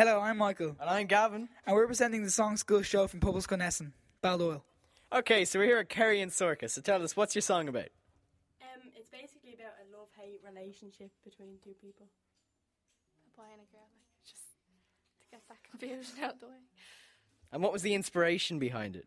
Hello, I'm Michael, And I'm Gavin. and we're presenting the Song School show from Pobalscoil Neasáin, Baldoyle. Okay, so we're here at Kerry and Sorka. So tell us, what's your song about? Um, it's basically about a love hate relationship between two people. a boy and a girl, like just to get that confusion out the way. And what was the inspiration behind it?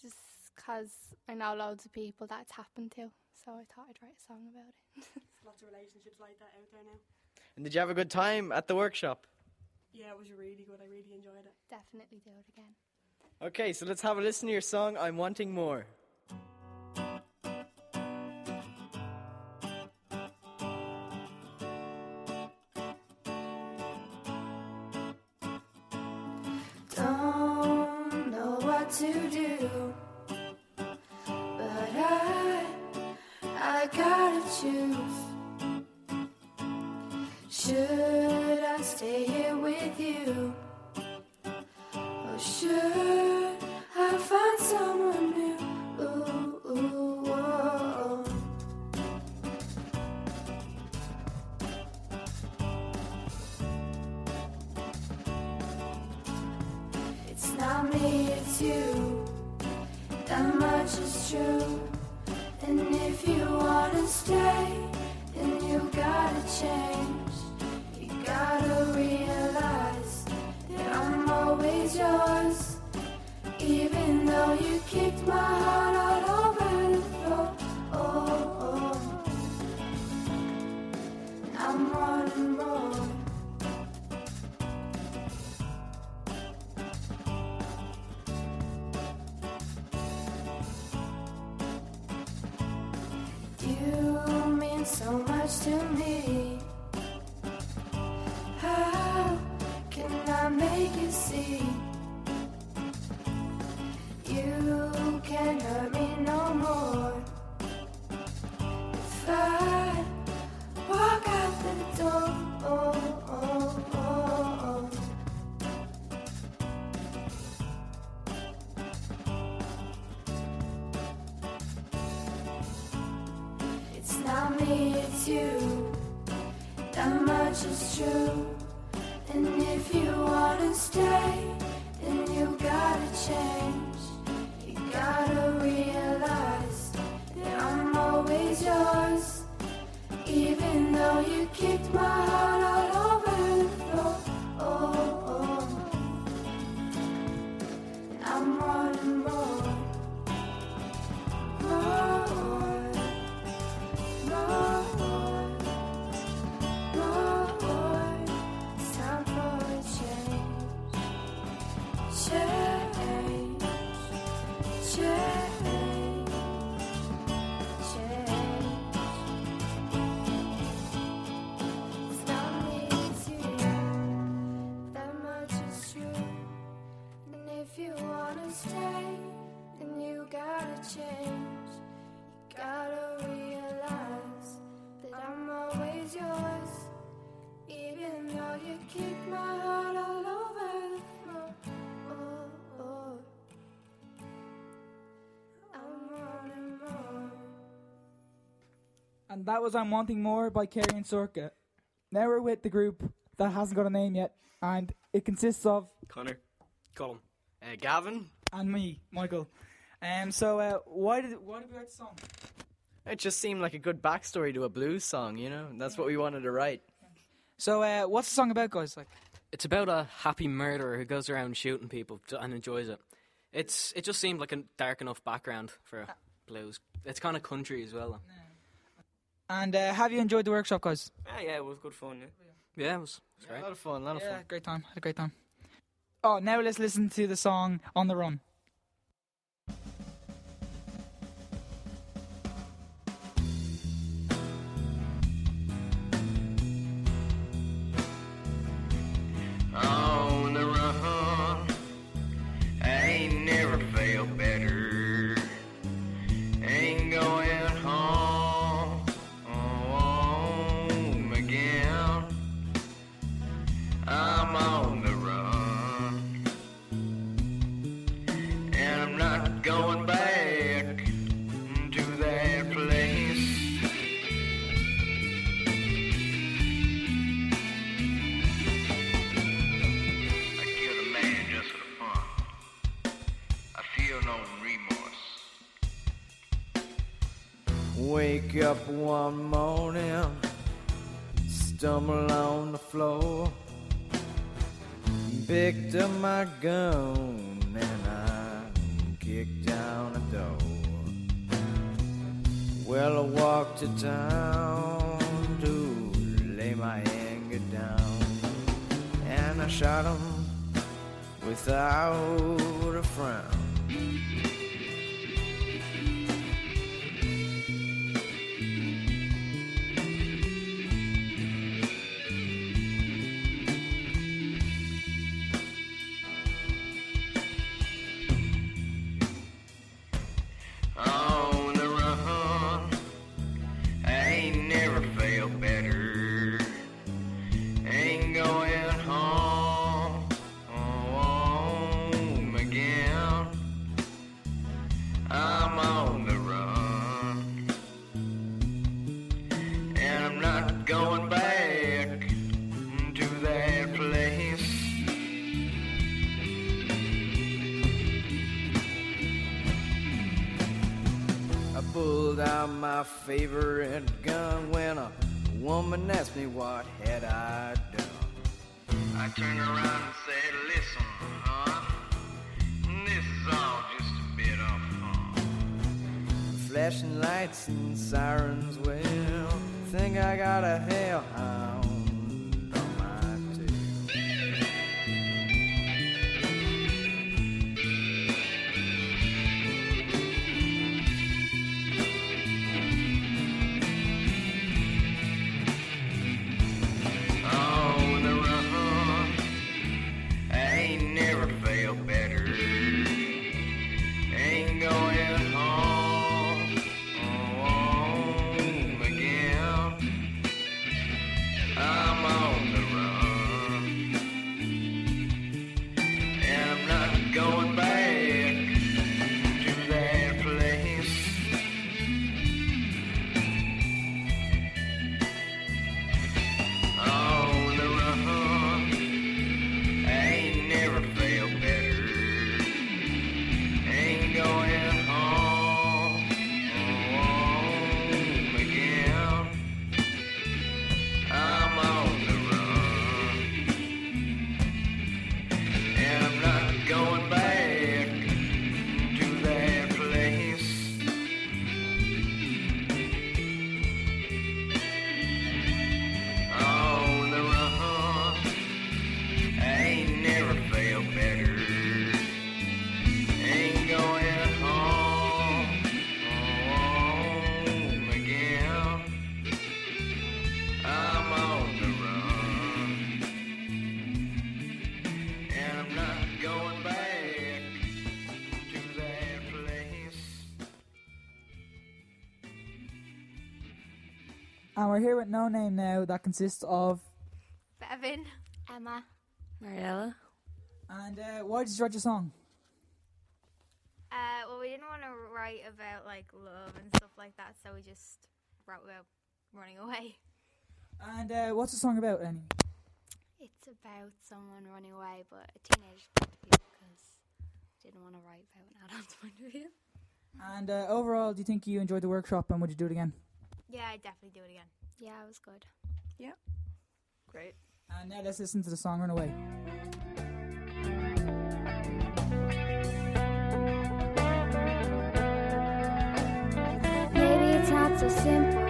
Just because I know loads of people that it's happened to, so I thought I'd write a song about it. There's lots of relationships like that out there now. And did you have a good time at the workshop? Yeah, it was really good. I really enjoyed it. Definitely do it again. Okay, so let's have a listen to your song, I'm Wanting More. Don't know what to do, but I, I gotta choose. Me, it's you. That much is true. And if you wanna stay, then you gotta change. You gotta realize much to me. How can I make you see? It's you. That much is true. And if you wanna stay, then you gotta change. You gotta realize that I'm always yours. Even though you kicked my heart all you wanna stay, then you gotta change. You gotta realize that I'm always yours. Even though you kick my heart all over the floor. Oh, oh. I'm wanting more. And that was I'm Wanting More by Kerry and Sorka. Now we're with the group that hasn't got a name yet, and it consists of Connor, Colin. Uh, Gavin? and me, Michael. Um, so uh, why did why did we write the song? It just seemed like a good backstory to a blues song, you know? That's what we wanted to write. So uh, what's the song about, guys? Like, It's about a happy murderer who goes around shooting people and enjoys it. It's it just seemed like a dark enough background for blues. It's kind of country as well. though. and uh, have you enjoyed the workshop, guys? Yeah, yeah, it was good fun. Yeah. Yeah, it was, it was A great. lot of fun, a lot of Yeah, fun. great time. Had a great time. Oh, now let's listen to the song "On the Run." feel no remorse. Wake up one morning, stumble on the floor, picked up my gun and I kicked down the door. Well, I walked to town to lay my anger down, and I shot him without a frown. Favorite gun when a woman asked me what had I done. I turned around and said, listen, huh? This is all just a bit of fun. Flashing lights and sirens, well, think I got a hellhound ain't And we're here with No Name now that consists of. Bevan, Emma, Mariella. And uh, why did you write your song? Uh, well, we didn't want to write about like love and stuff like that, so we just wrote about running away. And uh, what's the song about, Annie? It's about someone running away, but a teenager's point of because didn't want to write about an adult's point of view. And uh, overall, do you think you enjoyed the workshop and would you do it again? Yeah, I'd definitely do it again. Yeah, it was good. Yeah. Great. And now let's listen to the song Runaway. Maybe it's not so simple.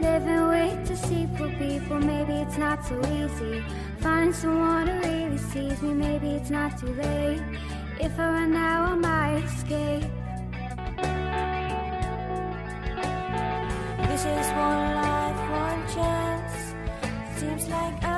Living with deceitful people. Maybe it's not so easy. Finding someone who really sees me. Maybe it's not too late. If I run now, I might escape. Is one life, one chance. Seems like I'm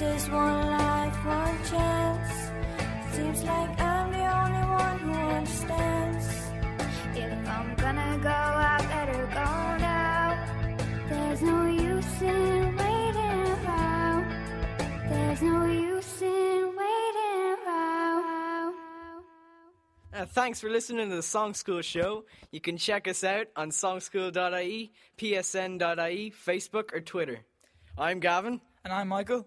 This is one life, one chance. Seems like I'm the only one who understands. If I'm gonna go, I better go now. There's no use in waiting around. There's no use in waiting around. Uh, thanks for listening to the Song School show. You can check us out on songschool.ie, psn.ie, Facebook, or Twitter. I'm Gavin, And I'm Michael.